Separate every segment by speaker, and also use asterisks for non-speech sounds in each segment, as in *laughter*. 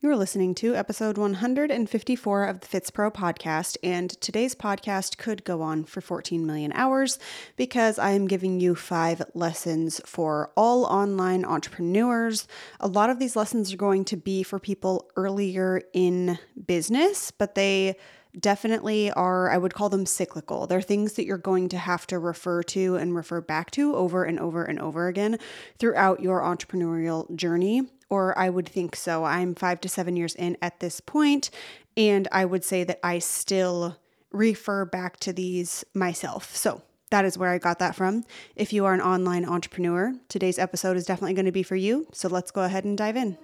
Speaker 1: You're listening to episode 154 of the Fitspro podcast, and today's podcast could go on for 14 million hours because I am giving you five lessons for all online entrepreneurs. A lot of these lessons are going to be for people earlier in business, but they definitely are, I would call them cyclical. They're things that you're going to have to refer to and refer back to over and over and over again throughout your entrepreneurial journey or I would think so. I'm five to seven years in at this point, and I would say that I still refer back to these myself. So that is where I got that from. If you are an online entrepreneur, today's episode is definitely going to be for you. So let's go ahead and dive in.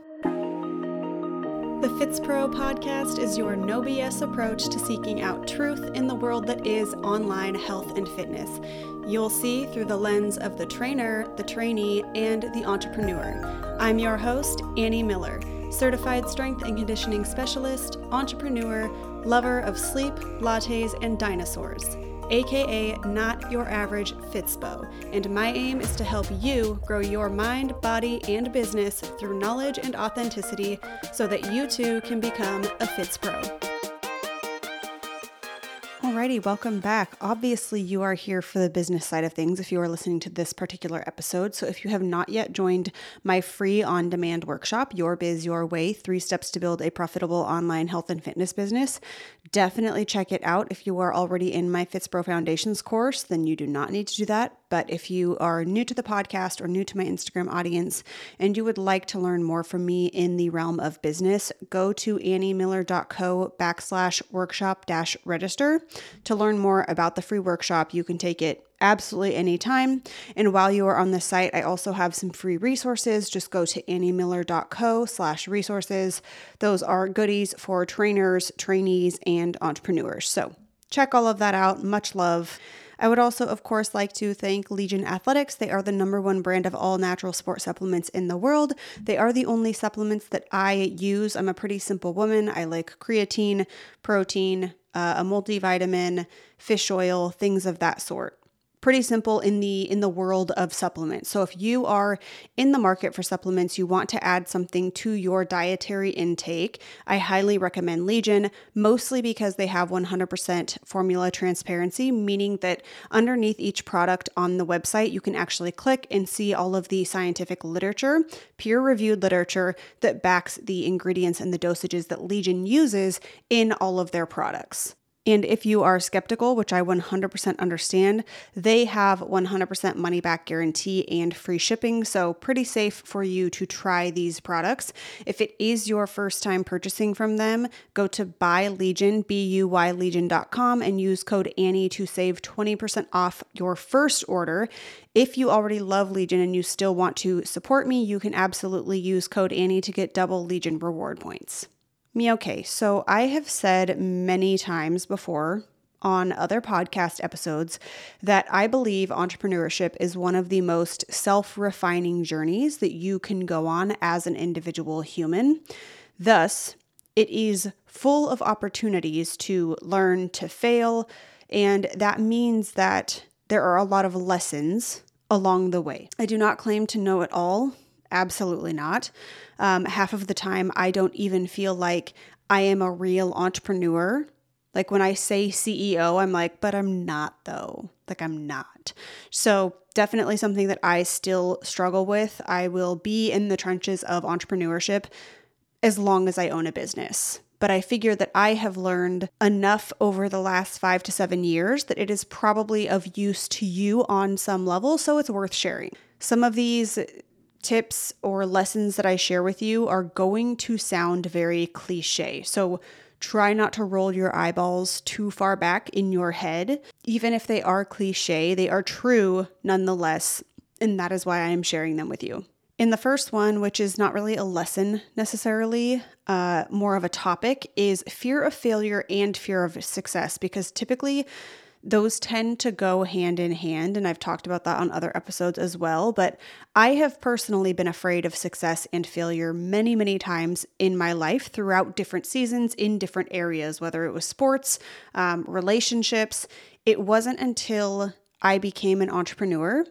Speaker 1: The Fitspro podcast is your no BS approach to seeking out truth in the world that is online health and fitness. You'll see through the lens of the trainer, the trainee, and the entrepreneur. I'm your host, Annie Miller, certified strength and conditioning specialist, entrepreneur, lover of sleep, lattes, and dinosaurs aka Not Your Average Fitspo. And my aim is to help you grow your mind, body, and business through knowledge and authenticity so that you too can become a Fitspro. Alrighty, welcome back. Obviously, you are here for the business side of things if you are listening to this particular episode. So, if you have not yet joined my free on demand workshop, Your Biz Your Way Three Steps to Build a Profitable Online Health and Fitness Business, definitely check it out. If you are already in my Fitspro Foundations course, then you do not need to do that. But if you are new to the podcast or new to my Instagram audience and you would like to learn more from me in the realm of business, go to anniemiller.co backslash workshop dash register to learn more about the free workshop. You can take it absolutely anytime. And while you are on the site, I also have some free resources. Just go to anniemiller.co slash resources. Those are goodies for trainers, trainees, and entrepreneurs. So check all of that out. Much love. I would also, of course, like to thank Legion Athletics. They are the number one brand of all natural sport supplements in the world. They are the only supplements that I use. I'm a pretty simple woman. I like creatine, protein, uh, a multivitamin, fish oil, things of that sort pretty simple in the in the world of supplements. So if you are in the market for supplements, you want to add something to your dietary intake, I highly recommend Legion, mostly because they have 100% formula transparency, meaning that underneath each product on the website, you can actually click and see all of the scientific literature, peer-reviewed literature that backs the ingredients and the dosages that Legion uses in all of their products. And if you are skeptical, which I 100% understand, they have 100% money back guarantee and free shipping. So, pretty safe for you to try these products. If it is your first time purchasing from them, go to buylegion, B U Y legion.com, and use code Annie to save 20% off your first order. If you already love Legion and you still want to support me, you can absolutely use code Annie to get double Legion reward points. Me, okay. So I have said many times before on other podcast episodes that I believe entrepreneurship is one of the most self refining journeys that you can go on as an individual human. Thus, it is full of opportunities to learn, to fail, and that means that there are a lot of lessons along the way. I do not claim to know it all. Absolutely not. Um, half of the time, I don't even feel like I am a real entrepreneur. Like when I say CEO, I'm like, but I'm not though. Like I'm not. So, definitely something that I still struggle with. I will be in the trenches of entrepreneurship as long as I own a business. But I figure that I have learned enough over the last five to seven years that it is probably of use to you on some level. So, it's worth sharing. Some of these tips or lessons that I share with you are going to sound very cliche. So try not to roll your eyeballs too far back in your head. Even if they are cliche, they are true nonetheless. And that is why I am sharing them with you. In the first one, which is not really a lesson necessarily, uh, more of a topic, is fear of failure and fear of success. Because typically, those tend to go hand in hand. And I've talked about that on other episodes as well. But I have personally been afraid of success and failure many, many times in my life throughout different seasons in different areas, whether it was sports, um, relationships. It wasn't until I became an entrepreneur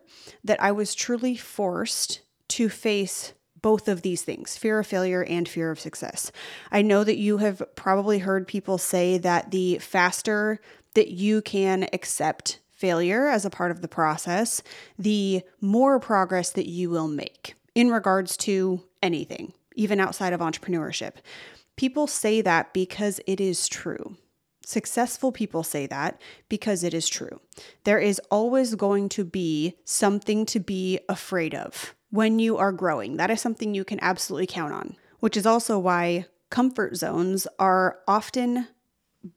Speaker 1: that I was truly forced to face both of these things fear of failure and fear of success. I know that you have probably heard people say that the faster that you can accept failure as a part of the process, the more progress that you will make in regards to anything, even outside of entrepreneurship. People say that because it is true. Successful people say that because it is true. There is always going to be something to be afraid of when you are growing. That is something you can absolutely count on, which is also why comfort zones are often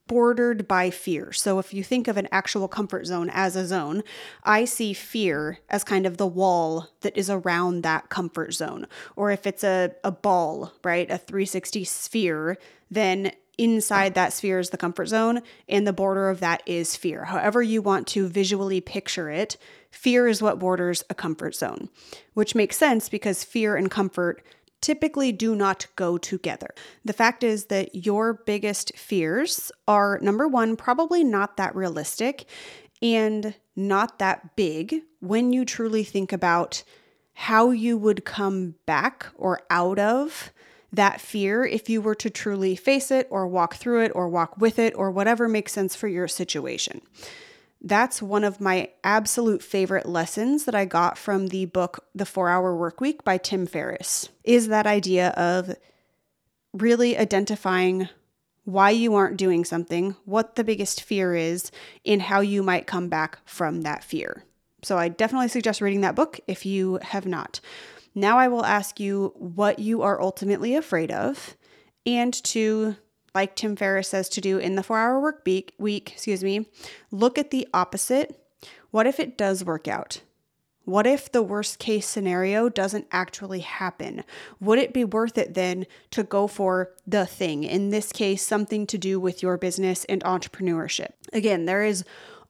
Speaker 1: bordered by fear. So if you think of an actual comfort zone as a zone, I see fear as kind of the wall that is around that comfort zone. Or if it's a, a ball, right, a 360 sphere, then inside that sphere is the comfort zone, and the border of that is fear. However, you want to visually picture it, fear is what borders a comfort zone, which makes sense because fear and comfort typically do not go together. The fact is that your biggest fears are number one, probably not that realistic and not that big when you truly think about how you would come back or out of that fear if you were to truly face it or walk through it or walk with it or whatever makes sense for your situation. That's one of my absolute favorite lessons that I got from the book The 4-Hour Workweek by Tim Ferriss. Is that idea of really identifying why you aren't doing something, what the biggest fear is, and how you might come back from that fear. So I definitely suggest reading that book if you have not. Now I will ask you what you are ultimately afraid of and to like Tim Ferriss says to do in the 4-hour work week, week, excuse me, look at the opposite. What if it does work out? What if the worst case scenario doesn't actually happen? Would it be worth it then to go for the thing? In this case, something to do with your business and entrepreneurship. Again, there is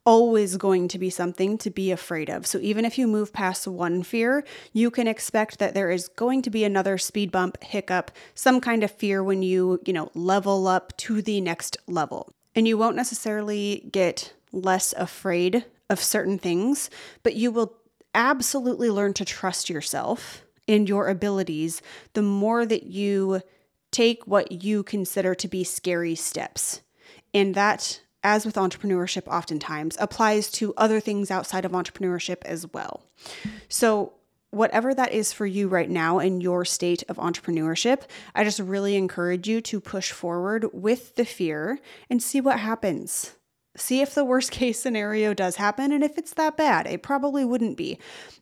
Speaker 1: always going to be something to be afraid of. So even if you move past one fear, you can expect that there is going to be another speed bump, hiccup, some kind of fear when you, you know, level up to the next level. And you won't necessarily get less afraid of certain things, but you will absolutely learn to trust yourself and your abilities the more that you take what you consider to be scary steps. And that as with entrepreneurship, oftentimes applies to other things outside of entrepreneurship as well. So, whatever that is for you right now in your state of entrepreneurship, I just really encourage you to push forward with the fear and see what happens. See if the worst *laughs* case scenario does happen, and if it's that bad, it probably wouldn't be.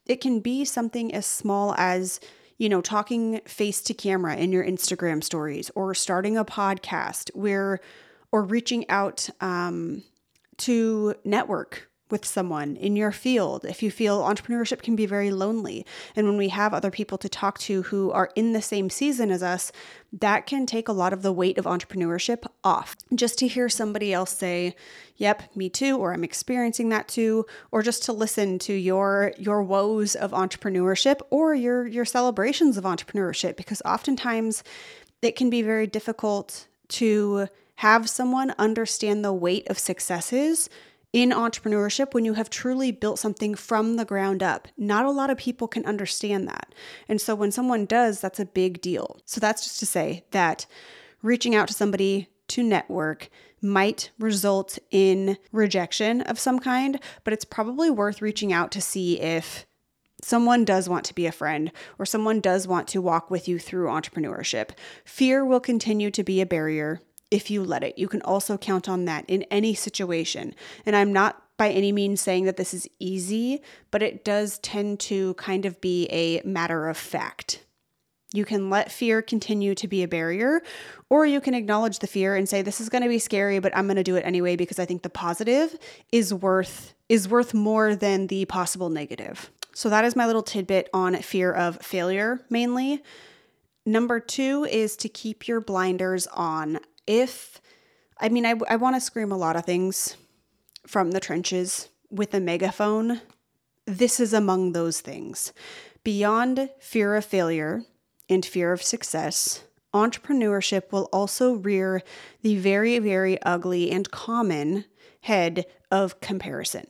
Speaker 1: It can be something as small as you know, talking face to camera in your Instagram stories or starting a podcast where or reaching out um, to network with someone in your field if you feel entrepreneurship can be very lonely. And when we have other people to talk to who are in the same season as us, that can take a lot of the weight of entrepreneurship off. Just to hear somebody else say, "Yep, me too," or "I'm experiencing that too," or just to listen to your your woes of entrepreneurship or your your celebrations of entrepreneurship because oftentimes it can be very difficult to have someone understand the weight of successes in entrepreneurship when you have truly built something from the ground up. Not a lot of people can understand that. And so when someone does, that's a big deal. So that's just to say that reaching out to somebody to network might result in rejection of some kind, but it's probably worth reaching out to see if someone does want to be a friend or someone does want to walk with you through entrepreneurship. Fear will continue to be a barrier if you let it. You can also count on that in any situation. And I'm not by any means saying that this is easy, but it does tend to kind of be a matter of fact. You can let fear continue to be a barrier, or you can acknowledge the fear and say this is to be scary, but I'm to do it anyway because I think the positive is worth is worth more than the possible negative. So that is my little tidbit on fear of failure mainly. Number 2 is to keep your blinders on if, I mean, I, I want to scream a lot of things from the trenches with a megaphone. This is among those things. Beyond fear of failure and fear of success, entrepreneurship will also rear the very, very ugly and common head of comparison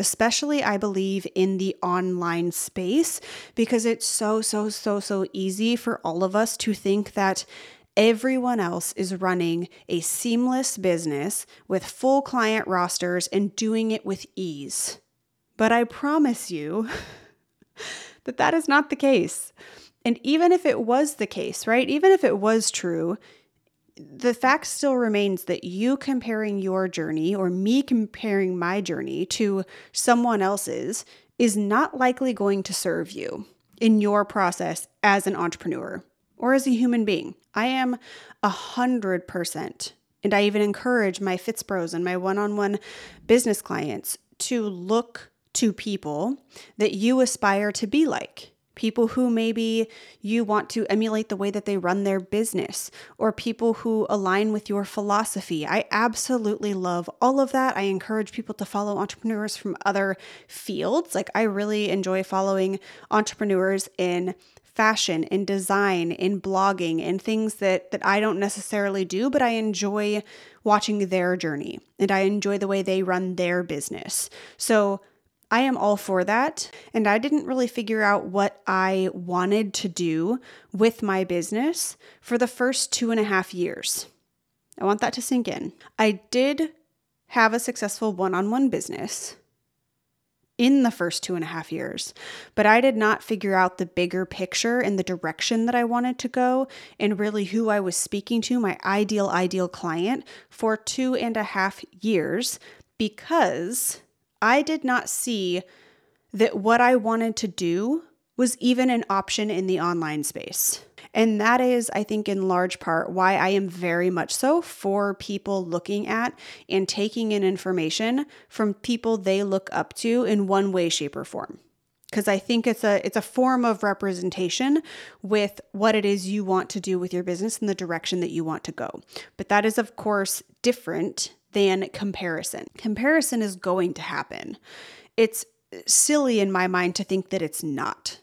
Speaker 1: especially I believe in the online space because it's so, so, so, so easy for all of us to think that everyone else is running a seamless business with full client rosters and doing it with ease. But I promise you *laughs* that that is not the case. And even if it was the case, right? Even if it was true, the fact still remains that you comparing your journey or me comparing my journey to someone else's is not likely going to serve you in your process as an entrepreneur or as a human being. I am a hundred percent, and I even encourage my Fitspros and my one on one business clients to look to people that you aspire to be like people who maybe you want to emulate the way that they run their business, or people who align with your philosophy. I absolutely love all of that. I encourage people to follow entrepreneurs from other fields. Like, I really enjoy following entrepreneurs in fashion in design in blogging and things that that I don't necessarily do but I enjoy watching their journey and I enjoy the way they run their business. So I am all for that. And I didn't really figure out what I wanted to do with my business for the first two and a half years. I want that to sink in. I did have a successful one on one business in the first two and a half years, but I did not figure out the bigger picture and the direction that I wanted to go and really who I was speaking to, my ideal, ideal client, for two and a half years because I did not see that what I wanted to do was even an option in the online space. And that is, I think, in large part why I am very much so for people looking at and taking in information from people they look up to in one way, shape, or form. Because I think it's a it's a form of representation with what it is you want to do with your business and the direction that you want to go. But that is, of course, different than comparison. Comparison is going to happen. It's silly in my mind to think that it's not.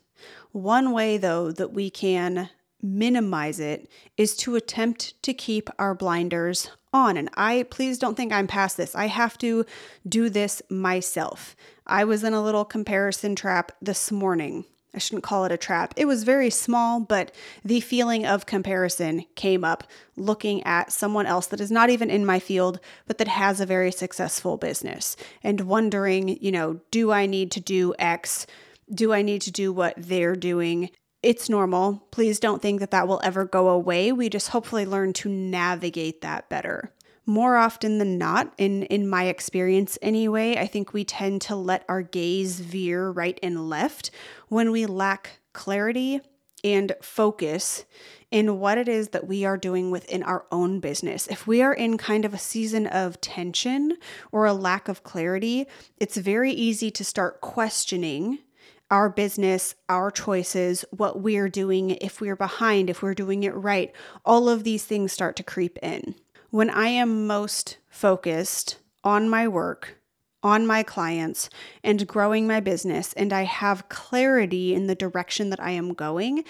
Speaker 1: One way, though, that we can minimize it is to attempt to keep our blinders on. And I, please don't think I'm past this. I have to do this myself. I was in a little comparison trap this morning. I shouldn't call it a trap. It was very small, but the feeling of comparison came up looking at someone else that is not even in my field, but that has a very successful business and wondering, you know, do I need to do X? Do I need to do what they're doing? It's normal. Please don't think that that will ever go away. We just hopefully learn to navigate that better more often than not in in my experience anyway i think we tend to let our gaze veer right and left when we lack clarity and focus in what it is that we are doing within our own business. If we are in kind of a season of tension or a lack of clarity, it's very easy to start questioning our business, our choices, what we're doing, if we're behind, if we're doing it right. All of these things start to creep in when I am most focused on my work, on my clients, and growing my business, and I have clarity in the direction that I am going,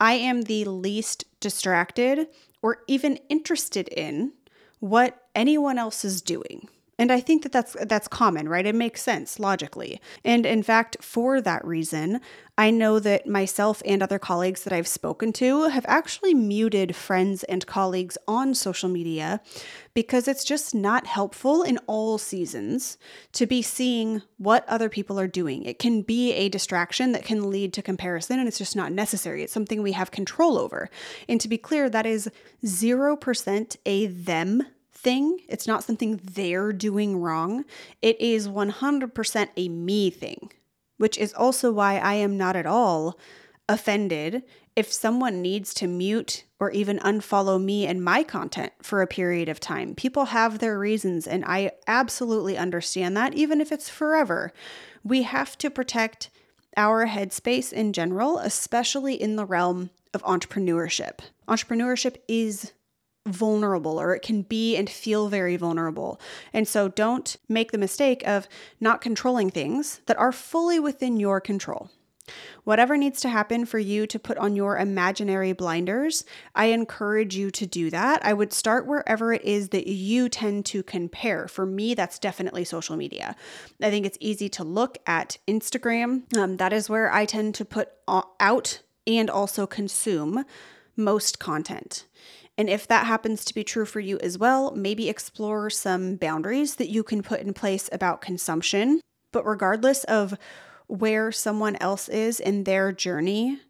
Speaker 1: I am the least distracted or even interested in what anyone else is doing. And I think that that's that's common, right? It makes sense logically. And in fact, for that reason, I know that myself and other colleagues that I've spoken to have actually muted friends and colleagues on social media because it's just not helpful in all seasons to be seeing what other people are doing. It can be a distraction that can lead to comparison and it's just not necessary. It's something we have control over. And to be clear, that is 0% a them thing. It's not something they're doing wrong. It is 100% a me thing, which is also why I am not at all offended if someone needs to mute or even unfollow me and my content for a period of time. People have their reasons, and I absolutely understand that, even if it's forever. We have to protect our headspace in general, especially in the realm of entrepreneurship. Entrepreneurship is vulnerable or it can be and feel very vulnerable. And so don't make the mistake of not controlling things that are fully within your control. Whatever needs to happen for you to put on your imaginary blinders, I encourage you to do that. I would start wherever it is that you tend to compare. For me, that's definitely social media. I think it's easy to look at Instagram. Um, that is where I tend to put out and also consume most content. And if that happens to be true for you as well, maybe explore some boundaries that you can put in place about consumption. But regardless of where someone else is in their journey,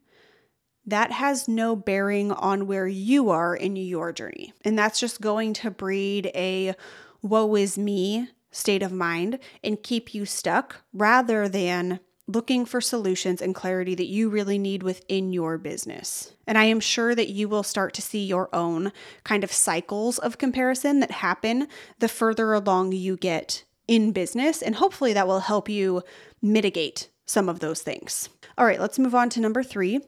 Speaker 1: that has no bearing on where you are in your journey. And that's just going to breed a woe is me state of mind and keep you stuck rather than looking for solutions and clarity that you really need within your business. And I am sure that you will start to see your own kind of cycles of comparison that happen the further along you get in business. And hopefully that will help you mitigate some of those things. All right, let's move on to number three,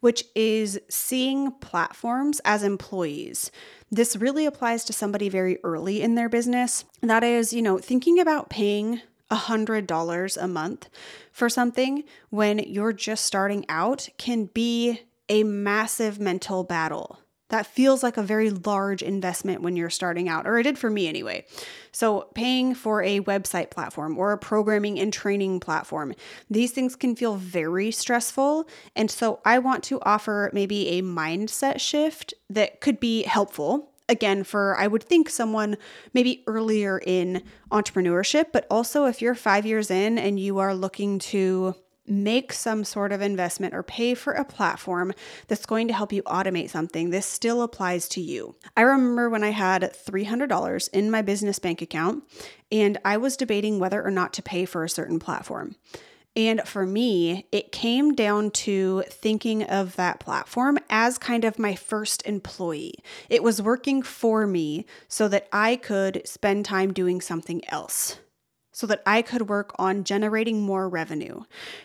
Speaker 1: which is seeing platforms as employees. This really applies to somebody very early in their business. That is, you know, thinking about paying $100 a month for something when you're just starting out can be a massive mental battle. That feels like a very large investment when you're starting out, or it did for me anyway. So, paying for a website platform or a programming and training platform, these things can feel very stressful. And so, I want to offer maybe a mindset shift that could be helpful again for i would think someone maybe earlier in entrepreneurship but also if you're 5 years in and you are looking to make some sort of investment or pay for a platform that's going to help you automate something, this still applies to you. I remember when I had $300 in my business bank account and I was debating whether or not to pay for a certain platform. And for me, it came down to thinking of that platform as kind of my first employee. It was working for me so that I could spend time doing something else so that I could work on generating more revenue.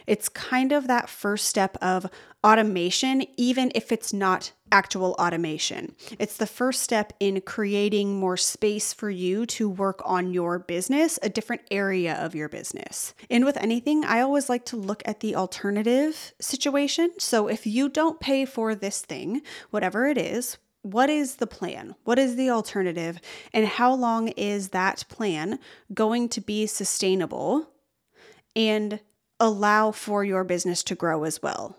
Speaker 1: It's kind of that first step of automation, even if it's not actual automation. It's the first step in creating more space for you to work on your business, a different area of your business. And with anything, I always like to look at the alternative situation. So if you don't pay for this thing, whatever it is, what is the plan? What is the alternative? And how long is that plan going to be sustainable and allow for your business to grow as well?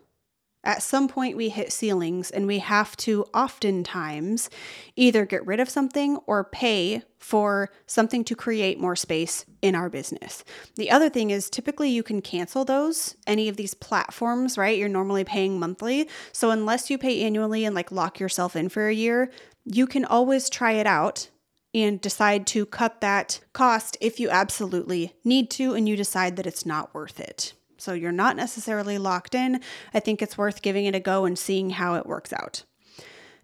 Speaker 1: At some point, we hit ceilings and we have to oftentimes either get rid of something or pay for something to create more space in our business. The other thing is typically you can cancel those, any of these platforms, right? You're normally paying monthly. So unless you pay annually and like lock yourself in for a year, you can always try it out and decide to cut that cost if you absolutely need to and you decide that it's not worth it. So you're not necessarily locked in. I think it's worth giving it a go and seeing how it works out.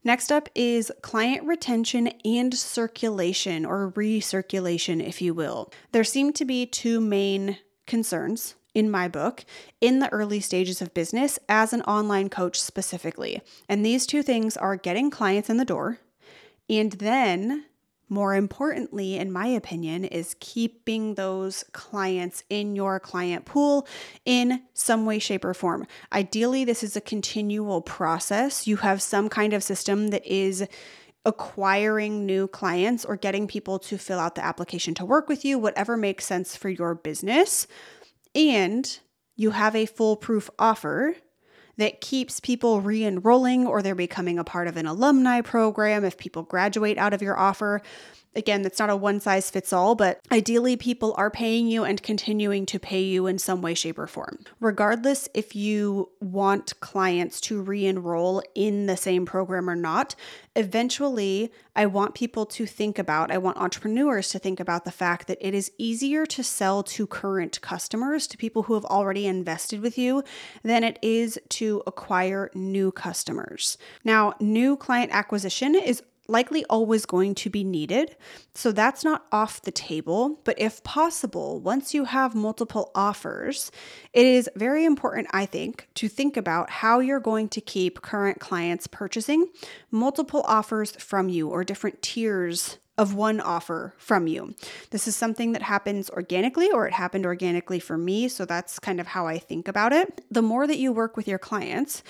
Speaker 1: Next up is client retention and circulation, or recirculation, if you will. There seem to be two main concerns in my book in the early stages of business as an online coach specifically. And these two things are getting clients in the door and then more importantly, in my opinion, is keeping those clients in your client pool in some way, shape, or form. Ideally, this is a continual process. You have some kind of system that is acquiring new clients or getting people to fill out the application to work with you, whatever makes sense for your business. And you have a foolproof offer that keeps people re enrolling or they're becoming a part of an alumni program if people graduate out of your offer. Again, that's not a one size fits all, but ideally, people are paying you and continuing to pay you in some way, shape, or form. Regardless if you want clients to re enroll in the same program or not, eventually, I want people to think about, I want entrepreneurs to think about the fact that it is easier to sell to current customers, to people who have already invested with you, than it is to acquire new customers. Now, new client acquisition is likely always going to be needed. So that's not off the table. But if possible, once you have multiple offers, it is very important, I think, to think about how you're going to keep current clients purchasing multiple offers from you or different tiers of one offer from you. This is something that happens organically, or it happened organically for me. So that's kind of how I think about it. The more that you work with your clients,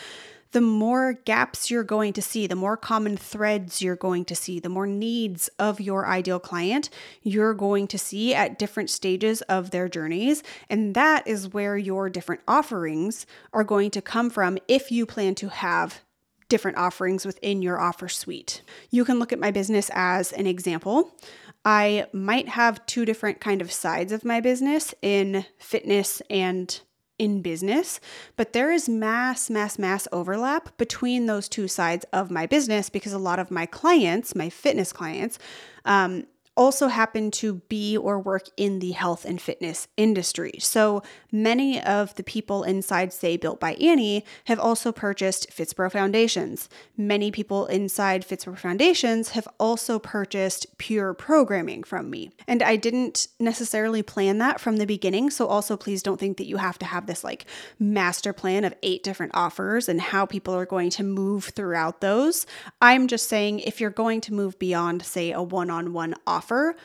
Speaker 1: the more gaps you're going to see, the more common threads you're going to see, the more needs of your ideal client you're going to see at different stages of their journeys. And that is where your different offerings are going to come from if you plan to have different offerings within your offer suite. You can look at my business as an example. I might have two different kind of sides of my business in fitness and in business, but there is mass, mass, mass overlap between those two sides of my business because a lot of my clients, my fitness clients, um, also happen to be or work in the health and fitness industry. So many of the people inside Say Built by Annie have also purchased Fitspro foundations. Many people inside Fitspro foundations have also purchased pure programming from me. And I didn't necessarily plan that from the beginning. So also please don't think that you have to have this like master plan of eight different offers and how people are going to move throughout those. I'm just saying if you're going to move beyond, say, a one on one offer, offer,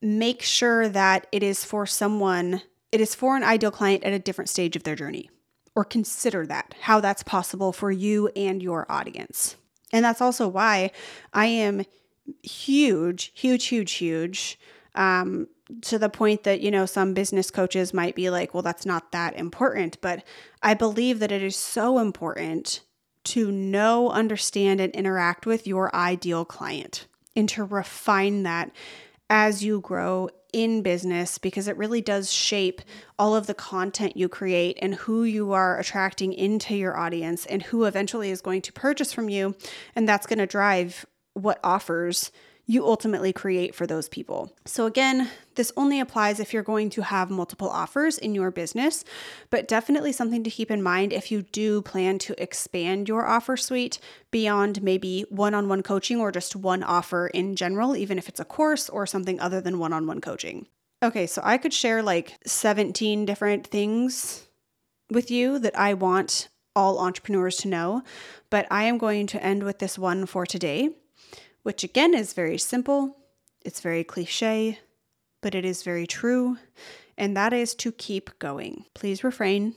Speaker 1: make sure that it is for someone, it is for an ideal client at a different stage of their journey, or consider that, how that's possible for you and your audience. And that's also why I am huge, huge, huge, huge. Um, to the point that, you know, some business coaches might be like, well, that's not that important. But I believe that it is so important to know, understand, and interact with your ideal client and to refine that as you grow in business because it really does shape all of the content you create and who you are attracting into your audience and who eventually is going to purchase from you. And that's going to drive what offers you ultimately create for those people. So, again, this only applies if you're going to have multiple offers in your business, but definitely something to keep in mind if you do plan to expand your offer suite beyond maybe one on one coaching or just one offer in general, even if it's a course or something other than one on one coaching. Okay, so I could share like 17 different things with you that I want all entrepreneurs to know, but I am going to end with this one for today which again is very simple, it's very cliche, but it is very true, and that is to keep going. Please refrain.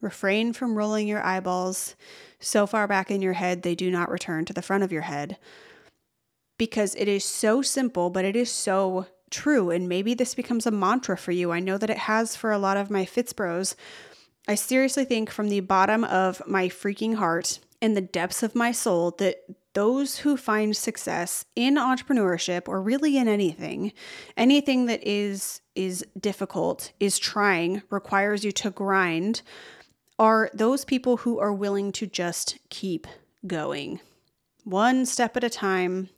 Speaker 1: Refrain from rolling your eyeballs so far back in your head they do not return to the front of your head. Because it is so simple, but it is so true. And maybe this becomes a mantra for you. I know that it has for a lot of my Fitspros. I seriously think from the bottom of my freaking heart and the depths of my soul that those who find success in entrepreneurship or really in anything anything that is is difficult is trying requires you to grind are those people who are willing to just keep going one step at a time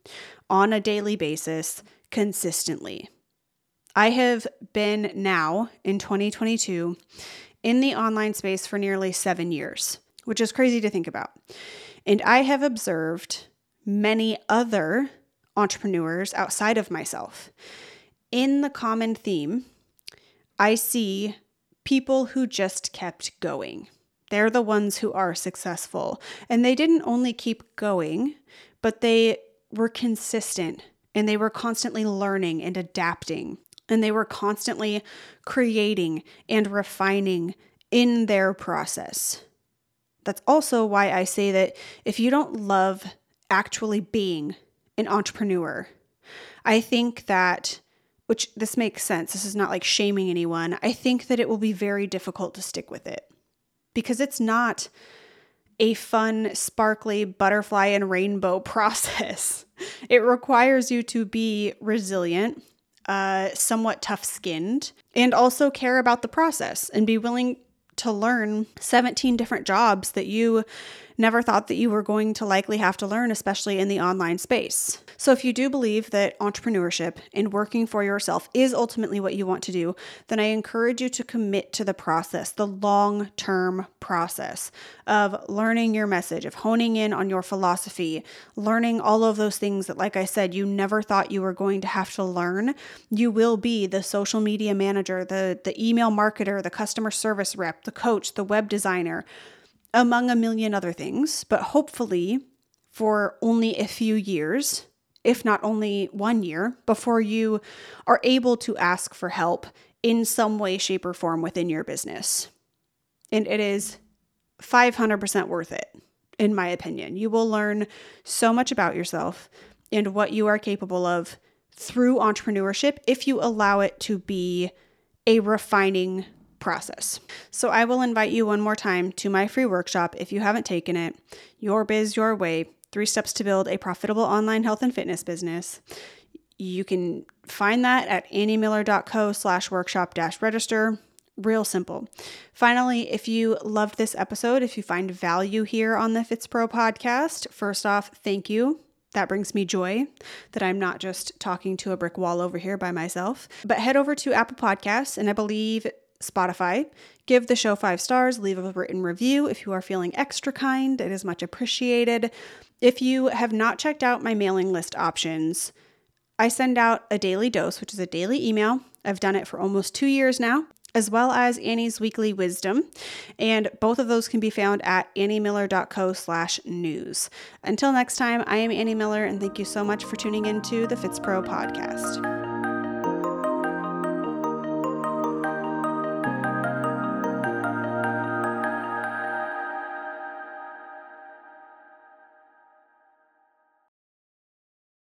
Speaker 1: on a daily basis consistently. I have been now in 2022 in the online space for nearly 7 years which is crazy to think about and I have observed many other entrepreneurs outside of myself. In the common theme, I see people who just kept going. They're the ones who are successful. And they didn't only keep going, but they were consistent and they were constantly learning and adapting. And they were constantly creating and refining in their process. That's also why I say that if you don't love actually being an entrepreneur, I think that, which this makes sense, this is not like shaming anyone, I think that it will be very difficult to stick with it because it's not a fun, sparkly butterfly and rainbow *laughs* process. It requires you to be resilient, uh, somewhat tough skinned, and also care about the process and be willing to learn 17 different jobs that you never thought that you were going to likely have to learn, especially in the online space. So, if you do believe that entrepreneurship and working for yourself is ultimately what you want to do, then I encourage you to commit to the process, the long term process of learning your message, of honing in on your philosophy, learning all of those things that, like I said, you never thought you were going to have to learn. You will be the social media manager, the, the email marketer, the customer service rep, the coach, the web designer among a million other things, but hopefully for only a few years if not only one year, before you are able to ask for help in some way, shape, or form within your business. And it is 500% worth it, in my opinion. You will learn so much about yourself and what you are capable of through entrepreneurship if you allow it to be a refining process. So I will invite you one more time to my free workshop if you haven't taken it Your Biz Your Way Three Steps to Build a Profitable Online Health and Fitness Business. You can find that at anniemiller.co slash workshop dash register. Real simple. Finally, if you loved this episode, if you find value here on the Fitspro podcast, first off, thank you. That brings me joy that I'm not just talking to a brick wall over here by myself. But head over to Apple Podcasts and I believe Spotify. Give the show five stars, leave a written review if you are feeling extra kind. It is much appreciated. If you have not checked out my mailing list options, I send out a daily dose, which is a daily email. I've done it for almost two years now, as well as Annie's weekly wisdom. And both of those can be found at anniemiller.co slash news. Until next time, I am Annie Miller, and thank you so much for tuning into the Fitspro podcast.